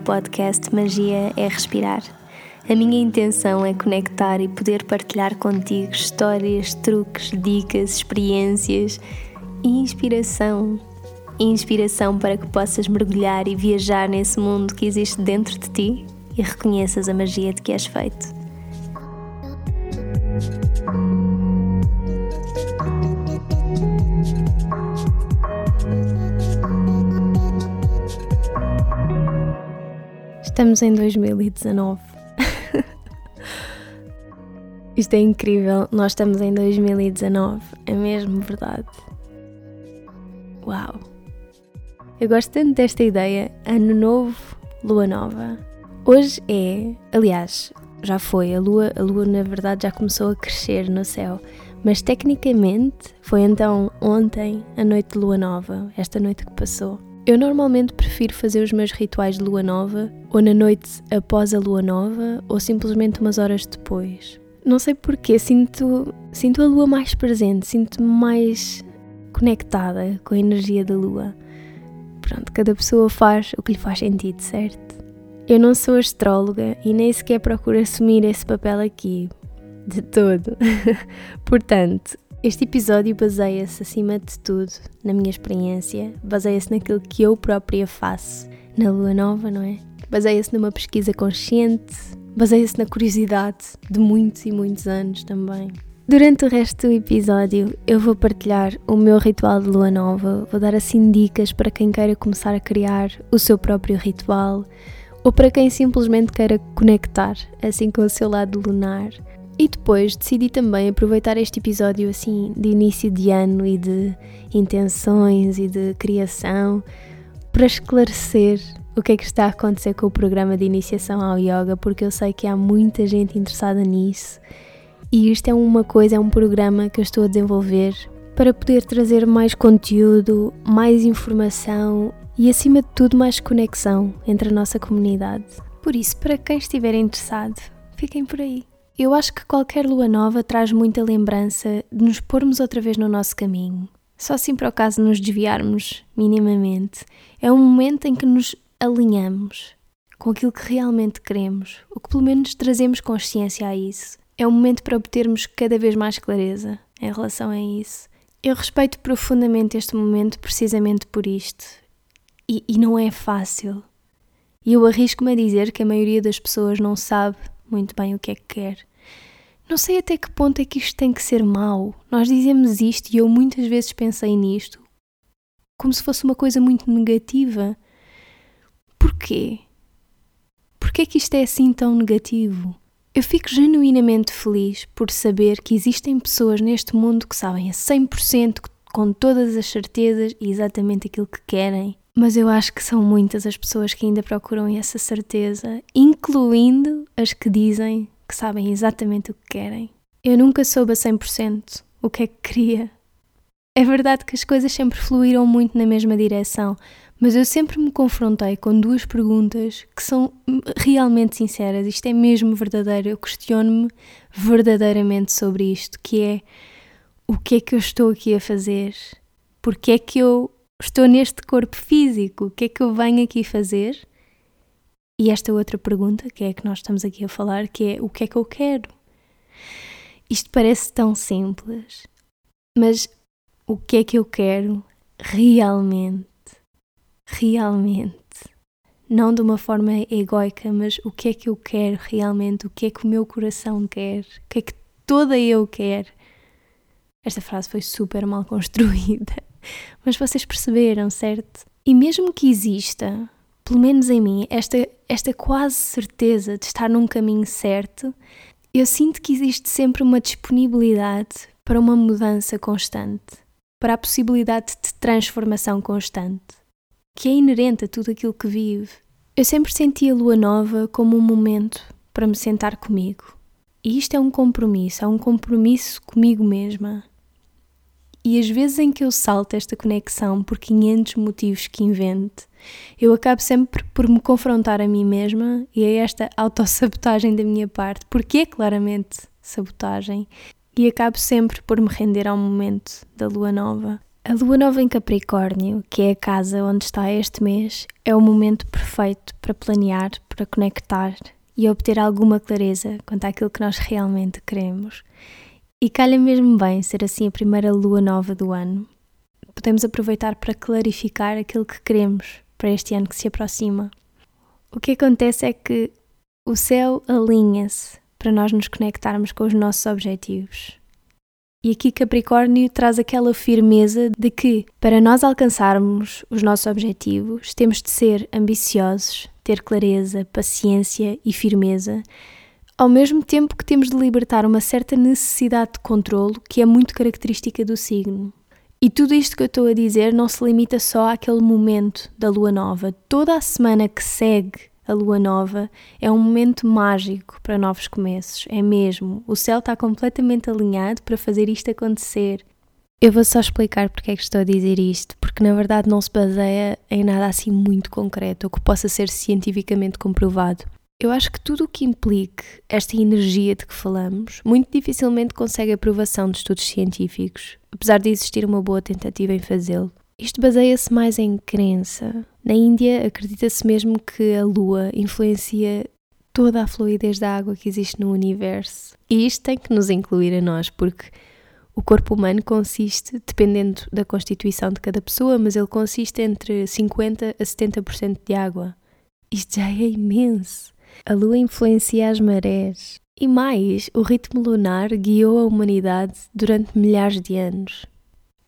podcast Magia é Respirar. A minha intenção é conectar e poder partilhar contigo histórias, truques, dicas, experiências e inspiração. Inspiração para que possas mergulhar e viajar nesse mundo que existe dentro de ti e reconheças a magia de que és feito. Estamos em 2019. Isto é incrível, nós estamos em 2019, é mesmo verdade. Uau! Eu gosto tanto desta ideia, ano novo, lua nova. Hoje é, aliás, já foi, a lua, a lua na verdade já começou a crescer no céu, mas tecnicamente foi então ontem a noite de lua nova, esta noite que passou. Eu normalmente prefiro fazer os meus rituais de lua nova ou na noite após a lua nova ou simplesmente umas horas depois. Não sei porquê, sinto, sinto a lua mais presente, sinto-me mais conectada com a energia da lua. Pronto, cada pessoa faz o que lhe faz sentido, certo? Eu não sou astróloga e nem sequer procuro assumir esse papel aqui, de todo. Portanto, este episódio baseia-se, acima de tudo, na minha experiência, baseia-se naquilo que eu própria faço na lua nova, não é? Baseia-se numa pesquisa consciente, baseia-se na curiosidade de muitos e muitos anos também. Durante o resto do episódio, eu vou partilhar o meu ritual de lua nova, vou dar assim dicas para quem queira começar a criar o seu próprio ritual ou para quem simplesmente queira conectar assim com o seu lado lunar e depois decidi também aproveitar este episódio assim de início de ano e de intenções e de criação para esclarecer o que é que está a acontecer com o programa de iniciação ao yoga, porque eu sei que há muita gente interessada nisso. E isto é uma coisa, é um programa que eu estou a desenvolver para poder trazer mais conteúdo, mais informação e, acima de tudo, mais conexão entre a nossa comunidade. Por isso, para quem estiver interessado, fiquem por aí. Eu acho que qualquer lua nova traz muita lembrança de nos pormos outra vez no nosso caminho. Só assim para o caso nos desviarmos minimamente. É um momento em que nos alinhamos com aquilo que realmente queremos, ou que pelo menos trazemos consciência a isso. É um momento para obtermos cada vez mais clareza em relação a isso. Eu respeito profundamente este momento precisamente por isto. E, e não é fácil. E eu arrisco-me a dizer que a maioria das pessoas não sabe muito bem o que é que quer. Não sei até que ponto é que isto tem que ser mau. Nós dizemos isto e eu muitas vezes pensei nisto como se fosse uma coisa muito negativa. Porquê? Porquê é que isto é assim tão negativo? Eu fico genuinamente feliz por saber que existem pessoas neste mundo que sabem a 100% com todas as certezas exatamente aquilo que querem. Mas eu acho que são muitas as pessoas que ainda procuram essa certeza, incluindo as que dizem que sabem exatamente o que querem. Eu nunca soube a 100% o que é que queria. É verdade que as coisas sempre fluíram muito na mesma direção, mas eu sempre me confrontei com duas perguntas que são realmente sinceras. Isto é mesmo verdadeiro. Eu questiono-me verdadeiramente sobre isto, que é o que é que eu estou aqui a fazer? Porque é que eu estou neste corpo físico? O que é que eu venho aqui fazer? E esta outra pergunta, que é a que nós estamos aqui a falar, que é o que é que eu quero? Isto parece tão simples, mas o que é que eu quero realmente? Realmente. Não de uma forma egoica, mas o que é que eu quero realmente? O que é que o meu coração quer? O que é que toda eu quer? Esta frase foi super mal construída, mas vocês perceberam, certo? E mesmo que exista pelo menos em mim, esta, esta quase certeza de estar num caminho certo, eu sinto que existe sempre uma disponibilidade para uma mudança constante, para a possibilidade de transformação constante, que é inerente a tudo aquilo que vive. Eu sempre senti a lua nova como um momento para me sentar comigo. E isto é um compromisso, é um compromisso comigo mesma. E as vezes em que eu salto esta conexão por 500 motivos que invente, eu acabo sempre por me confrontar a mim mesma e a esta autossabotagem da minha parte, porque é claramente sabotagem, e acabo sempre por me render ao momento da lua nova. A lua nova em Capricórnio, que é a casa onde está este mês, é o momento perfeito para planear, para conectar e obter alguma clareza quanto àquilo que nós realmente queremos. E calha mesmo bem ser assim a primeira lua nova do ano. Podemos aproveitar para clarificar aquilo que queremos para este ano que se aproxima. O que acontece é que o céu alinha-se para nós nos conectarmos com os nossos objetivos. E aqui Capricórnio traz aquela firmeza de que, para nós alcançarmos os nossos objetivos, temos de ser ambiciosos, ter clareza, paciência e firmeza, ao mesmo tempo que temos de libertar uma certa necessidade de controlo que é muito característica do signo. E tudo isto que eu estou a dizer não se limita só àquele momento da lua nova. Toda a semana que segue a lua nova é um momento mágico para novos começos, é mesmo. O céu está completamente alinhado para fazer isto acontecer. Eu vou só explicar porque é que estou a dizer isto, porque na verdade não se baseia em nada assim muito concreto ou que possa ser cientificamente comprovado. Eu acho que tudo o que implique esta energia de que falamos muito dificilmente consegue aprovação de estudos científicos, apesar de existir uma boa tentativa em fazê-lo. Isto baseia-se mais em crença. Na Índia, acredita-se mesmo que a Lua influencia toda a fluidez da água que existe no universo. E isto tem que nos incluir a nós, porque o corpo humano consiste, dependendo da constituição de cada pessoa, mas ele consiste entre 50% a 70% de água. Isto já é imenso. A lua influencia as marés. E mais, o ritmo lunar guiou a humanidade durante milhares de anos.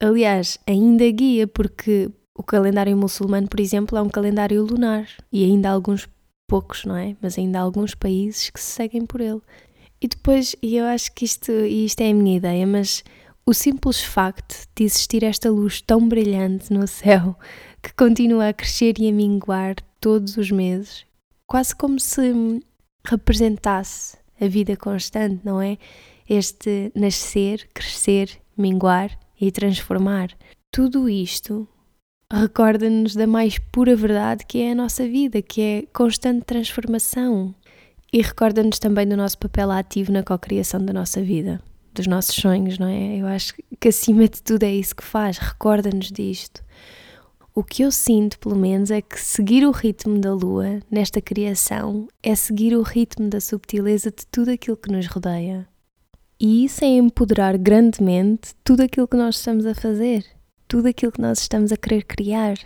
Aliás, ainda guia porque o calendário muçulmano, por exemplo, é um calendário lunar e ainda há alguns poucos, não é? Mas ainda há alguns países que se seguem por ele. E depois, e eu acho que isto, e isto é a minha ideia, mas o simples facto de existir esta luz tão brilhante no céu que continua a crescer e a minguar todos os meses, quase como se representasse a vida constante, não é? Este nascer, crescer, minguar e transformar. Tudo isto recorda-nos da mais pura verdade que é a nossa vida, que é constante transformação. E recorda-nos também do nosso papel ativo na cocriação da nossa vida, dos nossos sonhos, não é? Eu acho que acima de tudo é isso que faz, recorda-nos disto. O que eu sinto, pelo menos, é que seguir o ritmo da lua nesta criação é seguir o ritmo da subtileza de tudo aquilo que nos rodeia. E isso é empoderar grandemente tudo aquilo que nós estamos a fazer, tudo aquilo que nós estamos a querer criar.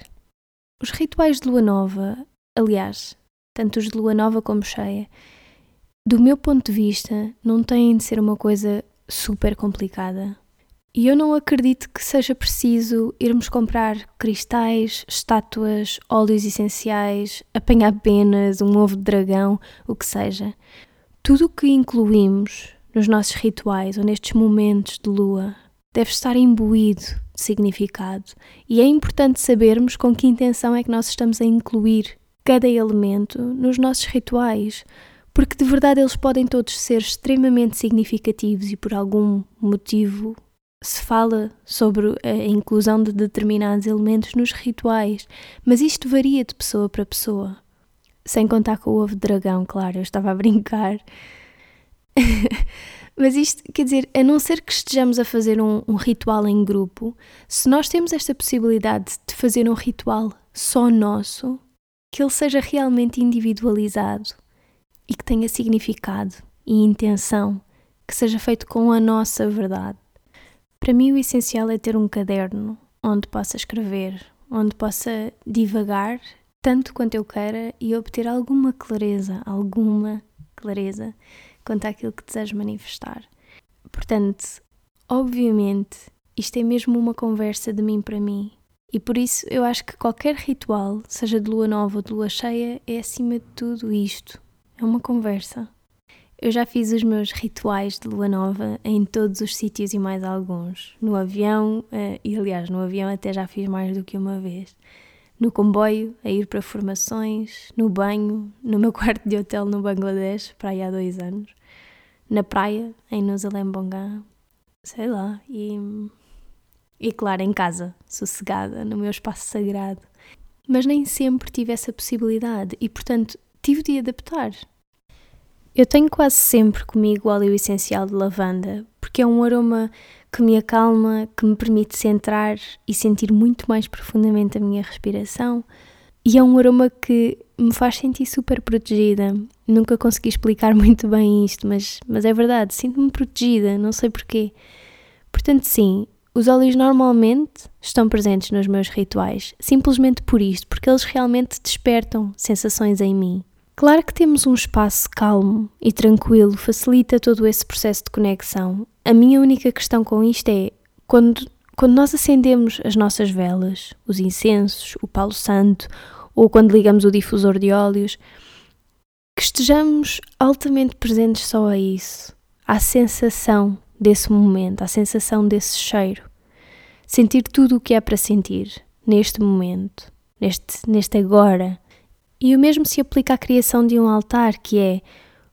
Os rituais de lua nova, aliás, tanto os de lua nova como cheia, do meu ponto de vista, não têm de ser uma coisa super complicada. E eu não acredito que seja preciso irmos comprar cristais, estátuas, óleos essenciais, apanhar penas, um ovo de dragão, o que seja. Tudo o que incluímos nos nossos rituais ou nestes momentos de lua deve estar imbuído de significado e é importante sabermos com que intenção é que nós estamos a incluir cada elemento nos nossos rituais, porque de verdade eles podem todos ser extremamente significativos e por algum motivo se fala sobre a inclusão de determinados elementos nos rituais, mas isto varia de pessoa para pessoa. Sem contar com o ovo de dragão, claro, eu estava a brincar. Mas isto, quer dizer, a não ser que estejamos a fazer um, um, ritual em grupo, se nós temos esta possibilidade de fazer um ritual só nosso, que ele seja realmente individualizado e que tenha significado e intenção, que seja feito com a nossa verdade. Para mim, o essencial é ter um caderno onde possa escrever, onde possa divagar tanto quanto eu queira e obter alguma clareza, alguma clareza quanto àquilo que desejo manifestar. Portanto, obviamente, isto é mesmo uma conversa de mim para mim. E por isso eu acho que qualquer ritual, seja de lua nova ou de lua cheia, é acima de tudo isto. É uma conversa. Eu já fiz os meus rituais de lua nova em todos os sítios e mais alguns. No avião, eh, e aliás, no avião até já fiz mais do que uma vez no comboio, a ir para formações, no banho, no meu quarto de hotel no Bangladesh, para aí há dois anos, na praia, em Nusalem Bongan, sei lá, e, e claro, em casa, sossegada, no meu espaço sagrado. Mas nem sempre tive essa possibilidade e, portanto, tive de adaptar. Eu tenho quase sempre comigo o óleo essencial de lavanda, porque é um aroma que me acalma, que me permite centrar e sentir muito mais profundamente a minha respiração. E é um aroma que me faz sentir super protegida. Nunca consegui explicar muito bem isto, mas, mas é verdade, sinto-me protegida, não sei porquê. Portanto, sim, os óleos normalmente estão presentes nos meus rituais, simplesmente por isto, porque eles realmente despertam sensações em mim. Claro que temos um espaço calmo e tranquilo, facilita todo esse processo de conexão. A minha única questão com isto é quando, quando nós acendemos as nossas velas, os incensos, o palo santo, ou quando ligamos o difusor de óleos, que estejamos altamente presentes só a isso, à sensação desse momento, à sensação desse cheiro. Sentir tudo o que é para sentir neste momento, neste, neste agora. E o mesmo se aplica à criação de um altar, que é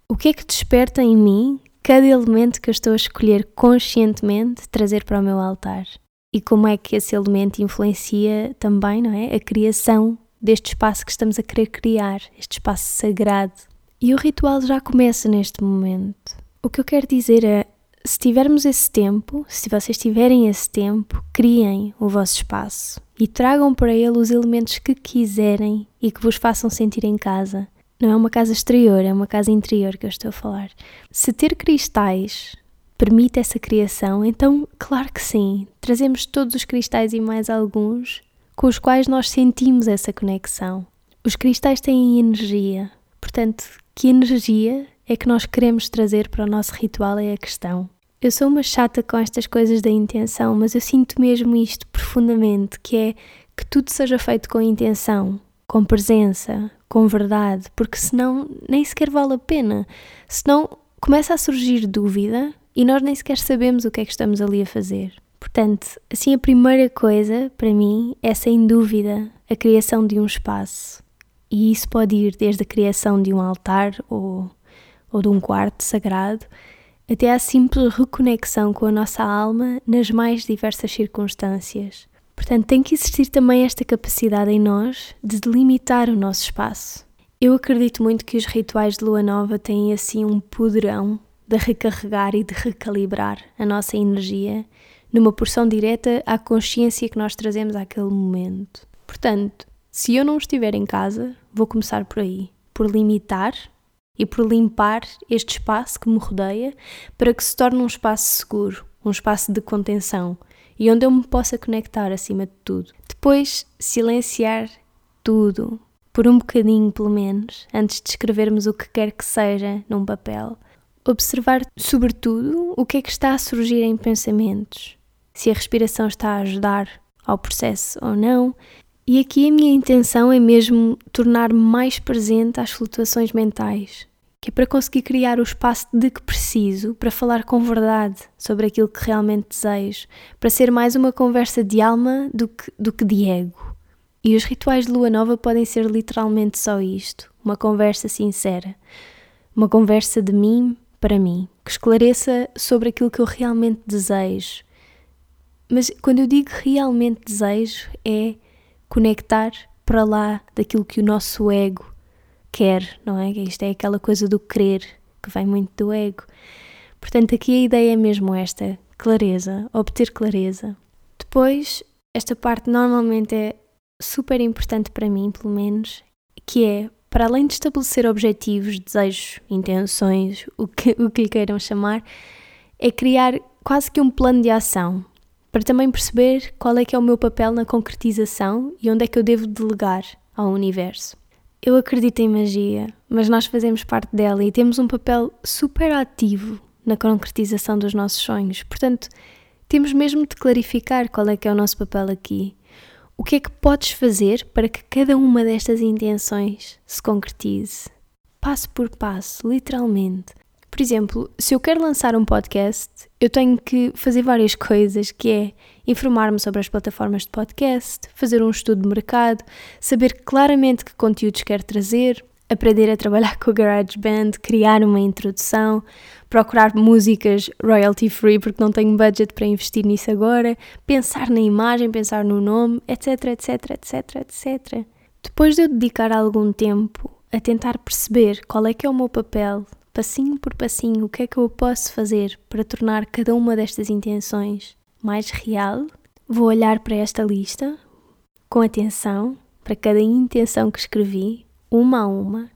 o que é que desperta em mim cada elemento que eu estou a escolher conscientemente trazer para o meu altar. E como é que esse elemento influencia também, não é? A criação deste espaço que estamos a querer criar, este espaço sagrado. E o ritual já começa neste momento. O que eu quero dizer é se tivermos esse tempo, se vocês tiverem esse tempo, criem o vosso espaço e tragam para ele os elementos que quiserem e que vos façam sentir em casa. Não é uma casa exterior, é uma casa interior que eu estou a falar. Se ter cristais permite essa criação, então, claro que sim, trazemos todos os cristais e mais alguns com os quais nós sentimos essa conexão. Os cristais têm energia, portanto, que energia é que nós queremos trazer para o nosso ritual é a questão. Eu sou uma chata com estas coisas da intenção, mas eu sinto mesmo isto profundamente, que é que tudo seja feito com intenção, com presença, com verdade, porque senão nem sequer vale a pena. Senão começa a surgir dúvida e nós nem sequer sabemos o que é que estamos ali a fazer. Portanto, assim a primeira coisa para mim é sem dúvida a criação de um espaço. E isso pode ir desde a criação de um altar ou, ou de um quarto sagrado até à simples reconexão com a nossa alma nas mais diversas circunstâncias. Portanto, tem que existir também esta capacidade em nós de delimitar o nosso espaço. Eu acredito muito que os rituais de lua nova têm assim um poderão de recarregar e de recalibrar a nossa energia numa porção direta à consciência que nós trazemos àquele momento. Portanto, se eu não estiver em casa, vou começar por aí, por limitar e por limpar este espaço que me rodeia para que se torne um espaço seguro, um espaço de contenção e onde eu me possa conectar acima de tudo. Depois, silenciar tudo, por um bocadinho pelo menos, antes de escrevermos o que quer que seja num papel. Observar, sobretudo, o que é que está a surgir em pensamentos, se a respiração está a ajudar ao processo ou não, e aqui a minha intenção é mesmo tornar-me mais presente às flutuações mentais, que é para conseguir criar o espaço de que preciso para falar com verdade sobre aquilo que realmente desejo, para ser mais uma conversa de alma do que, do que de ego. E os rituais de lua nova podem ser literalmente só isto: uma conversa sincera, uma conversa de mim para mim, que esclareça sobre aquilo que eu realmente desejo. Mas quando eu digo realmente desejo, é conectar para lá daquilo que o nosso ego quer, não é? Isto é aquela coisa do querer, que vem muito do ego. Portanto, aqui a ideia é mesmo esta: clareza, obter clareza. Depois, esta parte normalmente é super importante para mim, pelo menos, que é, para além de estabelecer objetivos, desejos, intenções, o que, o que lhe queiram chamar, é criar quase que um plano de ação para também perceber qual é que é o meu papel na concretização e onde é que eu devo delegar ao universo. Eu acredito em magia, mas nós fazemos parte dela e temos um papel super ativo na concretização dos nossos sonhos. Portanto, temos mesmo de clarificar qual é que é o nosso papel aqui. O que é que podes fazer para que cada uma destas intenções se concretize? Passo por passo, literalmente. Por exemplo, se eu quero lançar um podcast, eu tenho que fazer várias coisas, que é informar-me sobre as plataformas de podcast, fazer um estudo de mercado, saber claramente que conteúdos quero trazer, aprender a trabalhar com o GarageBand, criar uma introdução, procurar músicas royalty free porque não tenho budget para investir nisso agora, pensar na imagem, pensar no nome, etc, etc, etc, etc. Depois de eu dedicar algum tempo a tentar perceber qual é que é o meu papel passinho por passinho, o que é que eu posso fazer para tornar cada uma destas intenções mais real. Vou olhar para esta lista com atenção para cada intenção que escrevi, uma a uma,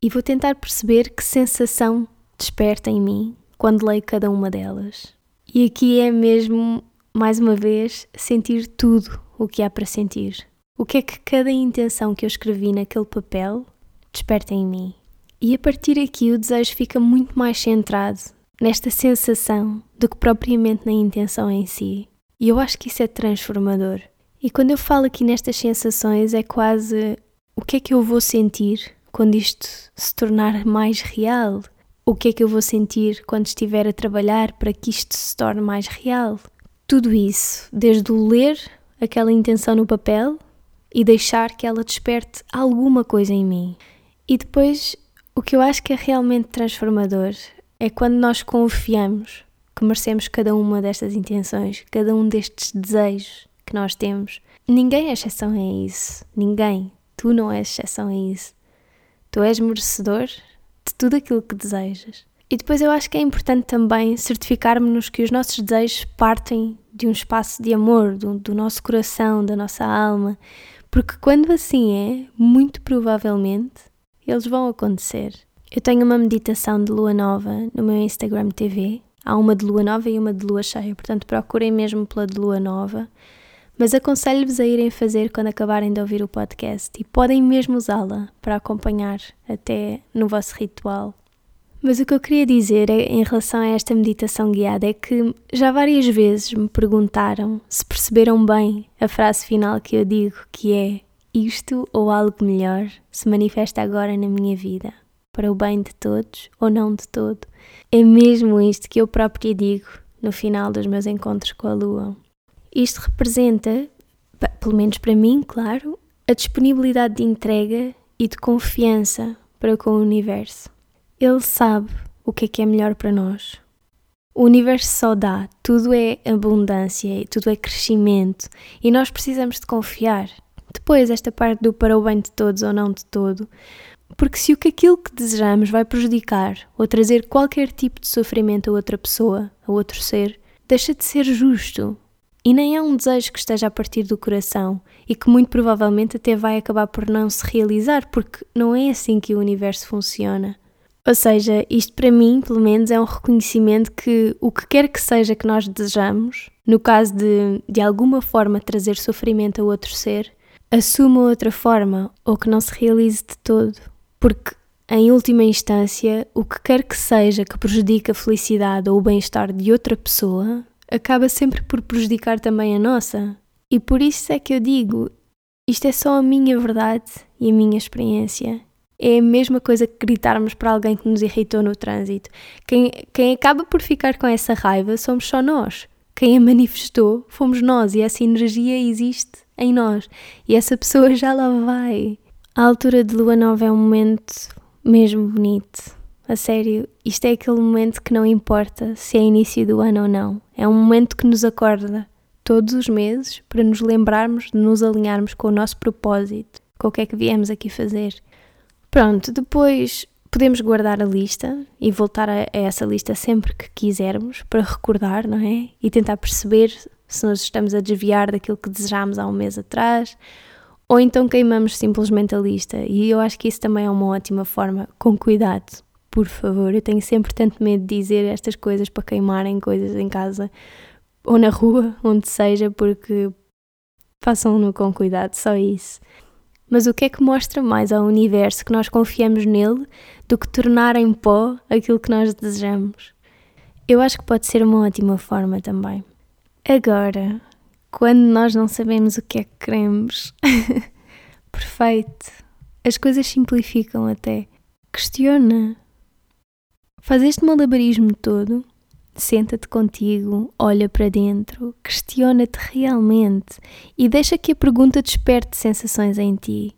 e vou tentar perceber que sensação desperta em mim quando leio cada uma delas. E aqui é mesmo, mais uma vez, sentir tudo o que há para sentir. O que é que cada intenção que eu escrevi naquele papel desperta em mim. E a partir daqui o desejo fica muito mais centrado nesta sensação do que propriamente na intenção em si. E eu acho que isso é transformador. E quando eu falo aqui nestas sensações, é quase o que é que eu vou sentir quando isto se tornar mais real? O que é que eu vou sentir quando estiver a trabalhar para que isto se torne mais real? Tudo isso, desde o ler aquela intenção no papel e deixar que ela desperte alguma coisa em mim. E depois, o que eu acho que é realmente transformador é quando nós confiamos que merecemos cada uma destas intenções, cada um destes desejos que nós temos. Ninguém é exceção a isso. Ninguém. Tu não és exceção a isso. Tu és merecedor de tudo aquilo que desejas. E depois eu acho que é importante também certificarmos-nos que os nossos desejos partem de um espaço de amor, do, do nosso coração, da nossa alma, porque quando assim é, muito provavelmente eles vão acontecer. Eu tenho uma meditação de lua nova no meu Instagram TV. Há uma de lua nova e uma de lua cheia, portanto procurem mesmo pela de lua nova. Mas aconselho-vos a irem fazer quando acabarem de ouvir o podcast e podem mesmo usá-la para acompanhar até no vosso ritual. Mas o que eu queria dizer é, em relação a esta meditação guiada é que já várias vezes me perguntaram se perceberam bem a frase final que eu digo, que é isto ou algo melhor se manifesta agora na minha vida, para o bem de todos ou não de todo. É mesmo isto que eu própria digo no final dos meus encontros com a Lua. Isto representa, pelo menos para mim, claro, a disponibilidade de entrega e de confiança para com o universo. Ele sabe o que é que é melhor para nós. O universo só dá, tudo é abundância, tudo é crescimento e nós precisamos de confiar depois, esta parte do para o bem de todos ou não de todo. Porque se o que aquilo que desejamos vai prejudicar ou trazer qualquer tipo de sofrimento a outra pessoa, a outro ser, deixa de ser justo. E nem é um desejo que esteja a partir do coração e que muito provavelmente até vai acabar por não se realizar, porque não é assim que o universo funciona. Ou seja, isto para mim, pelo menos, é um reconhecimento que o que quer que seja que nós desejamos, no caso de de alguma forma trazer sofrimento a outro ser, assuma outra forma ou que não se realize de todo. Porque, em última instância, o que quer que seja que prejudique a felicidade ou o bem-estar de outra pessoa acaba sempre por prejudicar também a nossa. E por isso é que eu digo: isto é só a minha verdade e a minha experiência. É a mesma coisa que gritarmos para alguém que nos irritou no trânsito. Quem, quem acaba por ficar com essa raiva somos só nós. Quem a manifestou fomos nós e essa energia existe em nós e essa pessoa já lá vai. A altura de lua nova é um momento mesmo bonito. A sério, isto é aquele momento que não importa se é início do ano ou não. É um momento que nos acorda todos os meses para nos lembrarmos de nos alinharmos com o nosso propósito, com o que é que viemos aqui fazer. Pronto, depois podemos guardar a lista e voltar a, a essa lista sempre que quisermos para recordar, não é? E tentar perceber se nos estamos a desviar daquilo que desejámos há um mês atrás, ou então queimamos simplesmente a lista. E eu acho que isso também é uma ótima forma, com cuidado, por favor. Eu tenho sempre tanto medo de dizer estas coisas para queimarem coisas em casa ou na rua, onde seja, porque façam-no com cuidado, só isso. Mas o que é que mostra mais ao universo que nós confiamos nele do que tornar em pó aquilo que nós desejamos? Eu acho que pode ser uma ótima forma também. Agora, quando nós não sabemos o que é que queremos, perfeito. As coisas simplificam até. Questiona. Faz este malabarismo todo. Senta-te contigo, olha para dentro, questiona-te realmente e deixa que a pergunta desperte sensações em ti.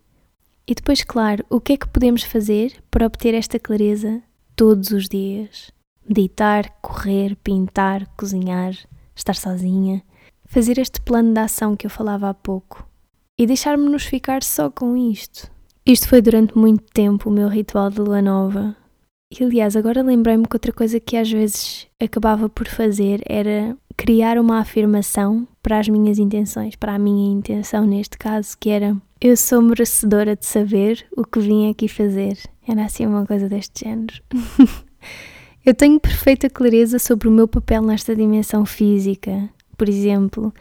E depois, claro, o que é que podemos fazer para obter esta clareza todos os dias? Meditar, correr, pintar, cozinhar estar sozinha, fazer este plano de ação que eu falava há pouco e deixar-me-nos ficar só com isto. Isto foi durante muito tempo o meu ritual de lua nova. E aliás, agora lembrei-me que outra coisa que às vezes acabava por fazer era criar uma afirmação para as minhas intenções, para a minha intenção neste caso, que era eu sou merecedora de saber o que vim aqui fazer. Era assim uma coisa deste género. eu tenho perfeita clareza sobre o meu papel nesta dimensão física. Por exemplo,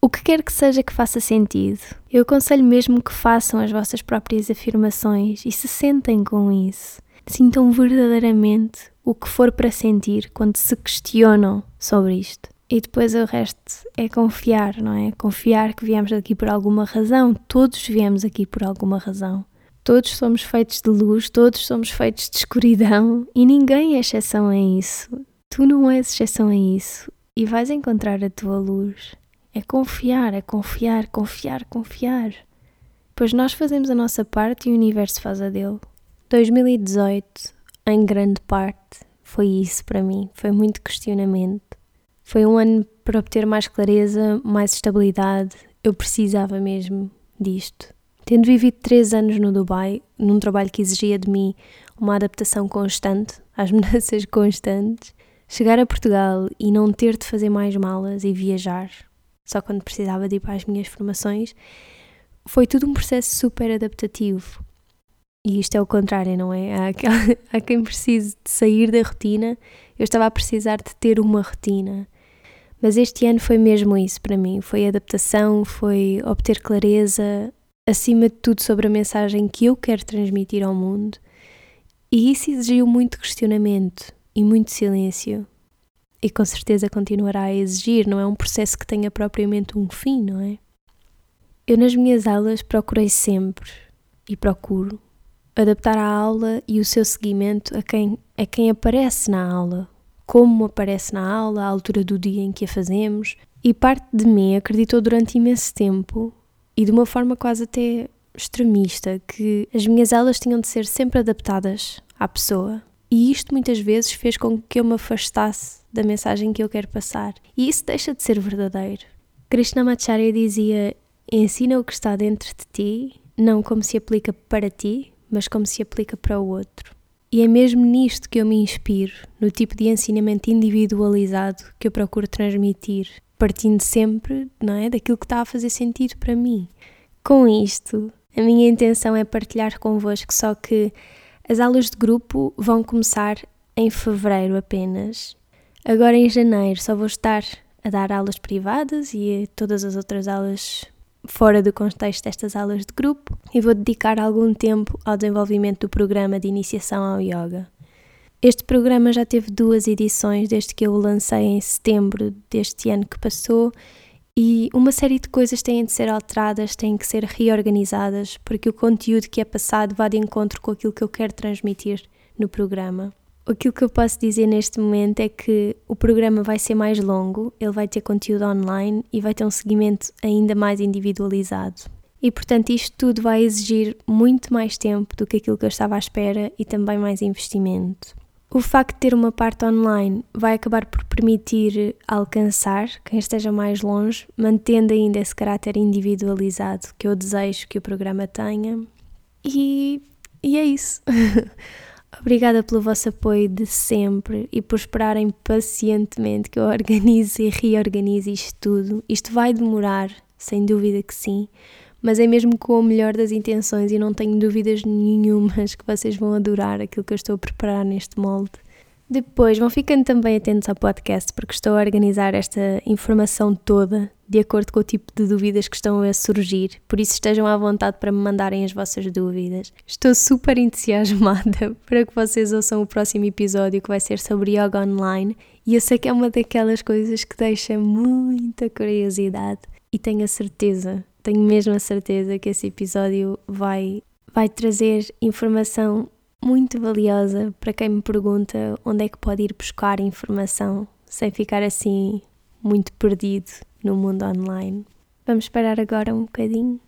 o que quer que seja que faça sentido. Eu aconselho mesmo que façam as vossas próprias afirmações e se sentem com isso. Sintam verdadeiramente o que for para sentir quando se questionam sobre isto. E depois o resto é confiar, não é? Confiar que viemos aqui por alguma razão. Todos viemos aqui por alguma razão. Todos somos feitos de luz, todos somos feitos de escuridão e ninguém é exceção a isso. Tu não és exceção a isso e vais encontrar a tua luz. É confiar, é confiar, confiar, confiar. Pois nós fazemos a nossa parte e o universo faz a dele. 2018, em grande parte, foi isso para mim. Foi muito questionamento foi um ano para obter mais clareza, mais estabilidade. Eu precisava mesmo disto. Tendo vivido três anos no Dubai, num trabalho que exigia de mim uma adaptação constante às mudanças constantes, chegar a Portugal e não ter de fazer mais malas e viajar, só quando precisava de ir para as minhas formações, foi tudo um processo super adaptativo. E isto é o contrário, não é? Há, há quem precise de sair da rotina, eu estava a precisar de ter uma rotina mas este ano foi mesmo isso para mim: foi adaptação, foi obter clareza, acima de tudo sobre a mensagem que eu quero transmitir ao mundo. E isso exigiu muito questionamento e muito silêncio. E com certeza continuará a exigir, não é um processo que tenha propriamente um fim, não é? Eu nas minhas aulas procurei sempre e procuro adaptar a aula e o seu seguimento a quem, a quem aparece na aula, como aparece na aula, a altura do dia em que a fazemos, e parte de mim acreditou durante imenso tempo, e de uma forma quase até extremista, que as minhas aulas tinham de ser sempre adaptadas à pessoa. E isto muitas vezes fez com que eu me afastasse da mensagem que eu quero passar. E isso deixa de ser verdadeiro. Krishnamacharya dizia: ensina o que está dentro de ti, não como se aplica para ti, mas como se aplica para o outro. E é mesmo nisto que eu me inspiro, no tipo de ensinamento individualizado que eu procuro transmitir, partindo sempre, não é, daquilo que está a fazer sentido para mim. Com isto, a minha intenção é partilhar convosco, só que as aulas de grupo vão começar em fevereiro apenas. Agora em janeiro só vou estar a dar aulas privadas e todas as outras aulas fora do contexto destas aulas de grupo e vou dedicar algum tempo ao desenvolvimento do programa de iniciação ao yoga. Este programa já teve duas edições desde que eu o lancei em setembro deste ano que passou e uma série de coisas têm de ser alteradas, têm que ser reorganizadas porque o conteúdo que é passado vá de encontro com aquilo que eu quero transmitir no programa. Aquilo que eu posso dizer neste momento é que o programa vai ser mais longo, ele vai ter conteúdo online e vai ter um seguimento ainda mais individualizado. E portanto, isto tudo vai exigir muito mais tempo do que aquilo que eu estava à espera e também mais investimento. O facto de ter uma parte online vai acabar por permitir alcançar quem esteja mais longe, mantendo ainda esse caráter individualizado que eu desejo que o programa tenha. E, e é isso. Obrigada pelo vosso apoio de sempre e por esperarem pacientemente que eu organize e reorganize isto tudo. Isto vai demorar, sem dúvida que sim, mas é mesmo com o melhor das intenções e não tenho dúvidas nenhumas que vocês vão adorar aquilo que eu estou a preparar neste molde. Depois vão ficando também atentos ao podcast porque estou a organizar esta informação toda de acordo com o tipo de dúvidas que estão a surgir, por isso estejam à vontade para me mandarem as vossas dúvidas. Estou super entusiasmada para que vocês ouçam o próximo episódio que vai ser sobre yoga online. E eu sei que é uma daquelas coisas que deixa muita curiosidade. E tenho a certeza, tenho mesmo a certeza que esse episódio vai vai trazer informação muito valiosa para quem me pergunta onde é que pode ir buscar informação sem ficar assim muito perdido no mundo online. Vamos parar agora um bocadinho?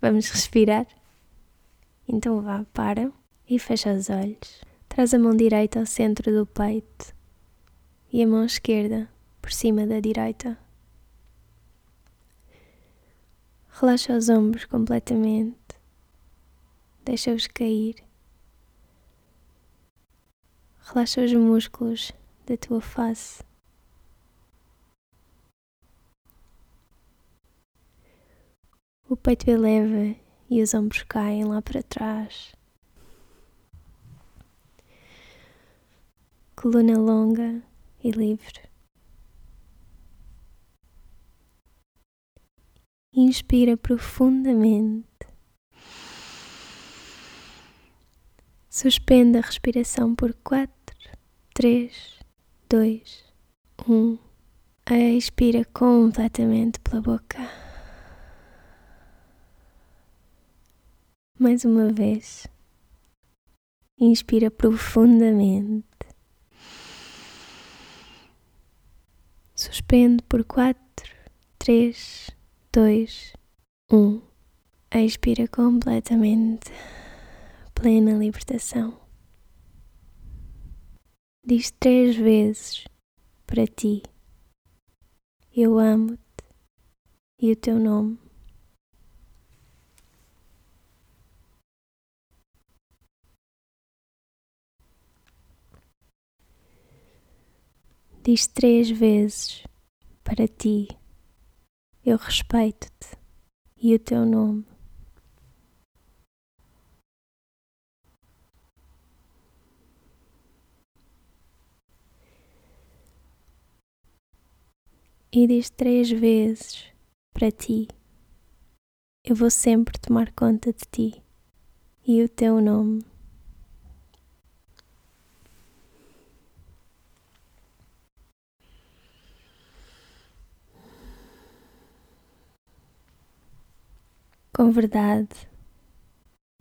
Vamos respirar? Então vá, para e fecha os olhos. Traz a mão direita ao centro do peito e a mão esquerda por cima da direita. Relaxa os ombros completamente. Deixa-os cair Relaxa os músculos da tua face. O peito eleva e os ombros caem lá para trás. Coluna longa e livre. Inspira profundamente. Suspenda a respiração por 4, 3, 2, 1. Expira completamente pela boca. Mais uma vez. Inspira profundamente. Suspende por 4, 3, 2, 1. Expira completamente. Plena libertação. Diz três vezes para ti: Eu amo-te e o teu nome. Diz três vezes para ti eu respeito-te e o teu nome. E diz três vezes para ti: Eu vou sempre tomar conta de ti e o teu nome. com verdade,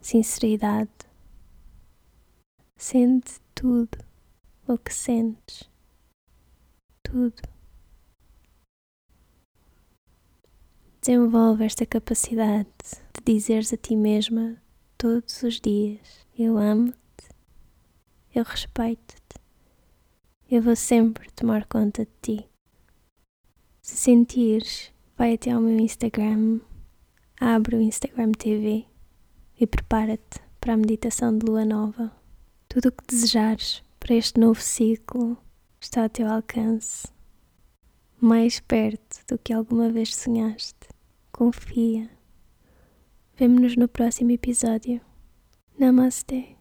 sinceridade. Sente tudo o que sentes, tudo. Desenvolve esta capacidade de dizeres a ti mesma todos os dias: Eu amo-te, eu respeito-te, eu vou sempre tomar conta de ti. Se sentires, vai até ao meu Instagram Abre o Instagram TV e prepara-te para a meditação de lua nova. Tudo o que desejares para este novo ciclo está ao teu alcance, mais perto do que alguma vez sonhaste. Confia. Vemo-nos no próximo episódio. Namaste.